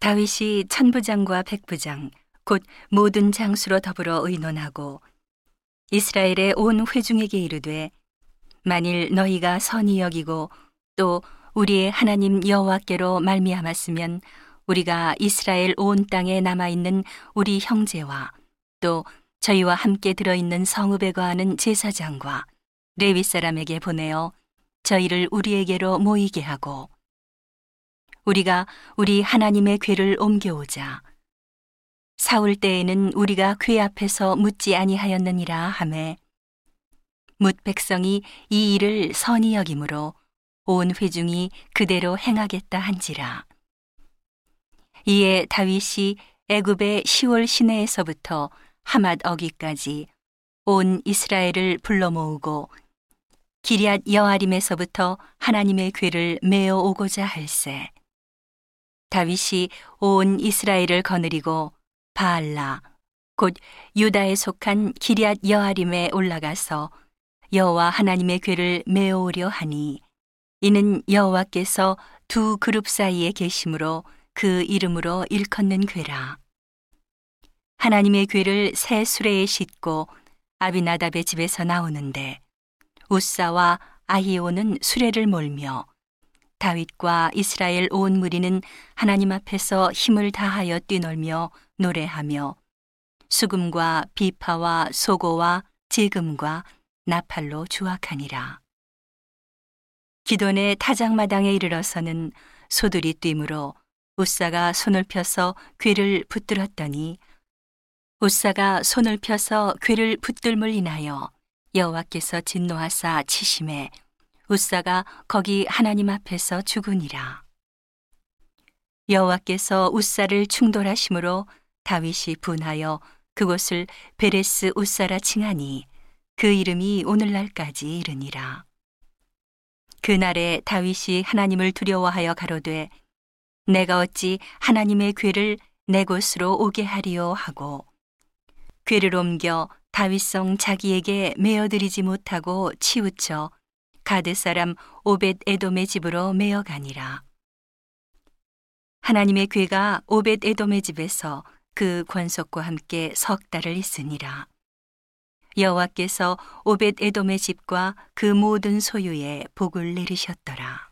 다윗이 천부장과 백부장 곧 모든 장수로 더불어 의논하고 이스라엘의 온 회중에게 이르되 만일 너희가 선히 여기고 또 우리의 하나님 여호와께로 말미암았으면 우리가 이스라엘 온 땅에 남아 있는 우리 형제와 또 저희와 함께 들어 있는 성읍에 거하는 제사장과 레위 사람에게 보내어 저희를 우리에게로 모이게 하고 우리가 우리 하나님의 궤를 옮겨오자. 사울 때에는 우리가 궤 앞에서 묻지 아니하였느니라 하매 묻 백성이 이 일을 선히 여김으로 온 회중이 그대로 행하겠다 한지라. 이에 다윗이 애굽의 시월 시내에서부터 하맛 어기까지 온 이스라엘을 불러 모으고 기리앗 여아림에서부터 하나님의 궤를 메어 오고자 할세 다윗이 온 이스라엘을 거느리고 바알라 곧 유다에 속한 기리앗 여아림에 올라가서 여호와 하나님의 궤를 메어 오려 하니 이는 여호와께서 두 그룹 사이에 계심으로 그 이름으로 일컫는 궤라. 하나님의 궤를 새 수레에 싣고 아비나답의 집에서 나오는데 우사와 아히오는 수레를 몰며 다윗과 이스라엘 온 무리는 하나님 앞에서 힘을 다하여 뛰놀며 노래하며 수금과 비파와 소고와 제금과 나팔로 주악하니라. 기돈의 타작마당에 이르러서는 소들이 뛰므로 우사가 손을 펴서 괴를 붙들었더니 우사가 손을 펴서 괴를 붙들물 인하여 여호와께서 진노하사 치심에 우사가 거기 하나님 앞에서 죽으니라. 여호와께서 우사를 충돌하심으로 다윗이 분하여 그곳을 베레스 우사라 칭하니 그 이름이 오늘날까지 이르니라. 그날에 다윗이 하나님을 두려워하여 가로되 내가 어찌 하나님의 궤를 내 곳으로 오게 하리요 하고 궤를 옮겨 다윗성 자기에게 메어들이지 못하고 치우쳐 가드 사람 오벳 에돔의 집으로 메어 가니라. 하나님의 궤가 오벳 에돔의 집에서 그 권속과 함께 석 달을 있으니라. 여호와께서 오벳 에돔의 집과 그 모든 소유에 복을 내리셨더라.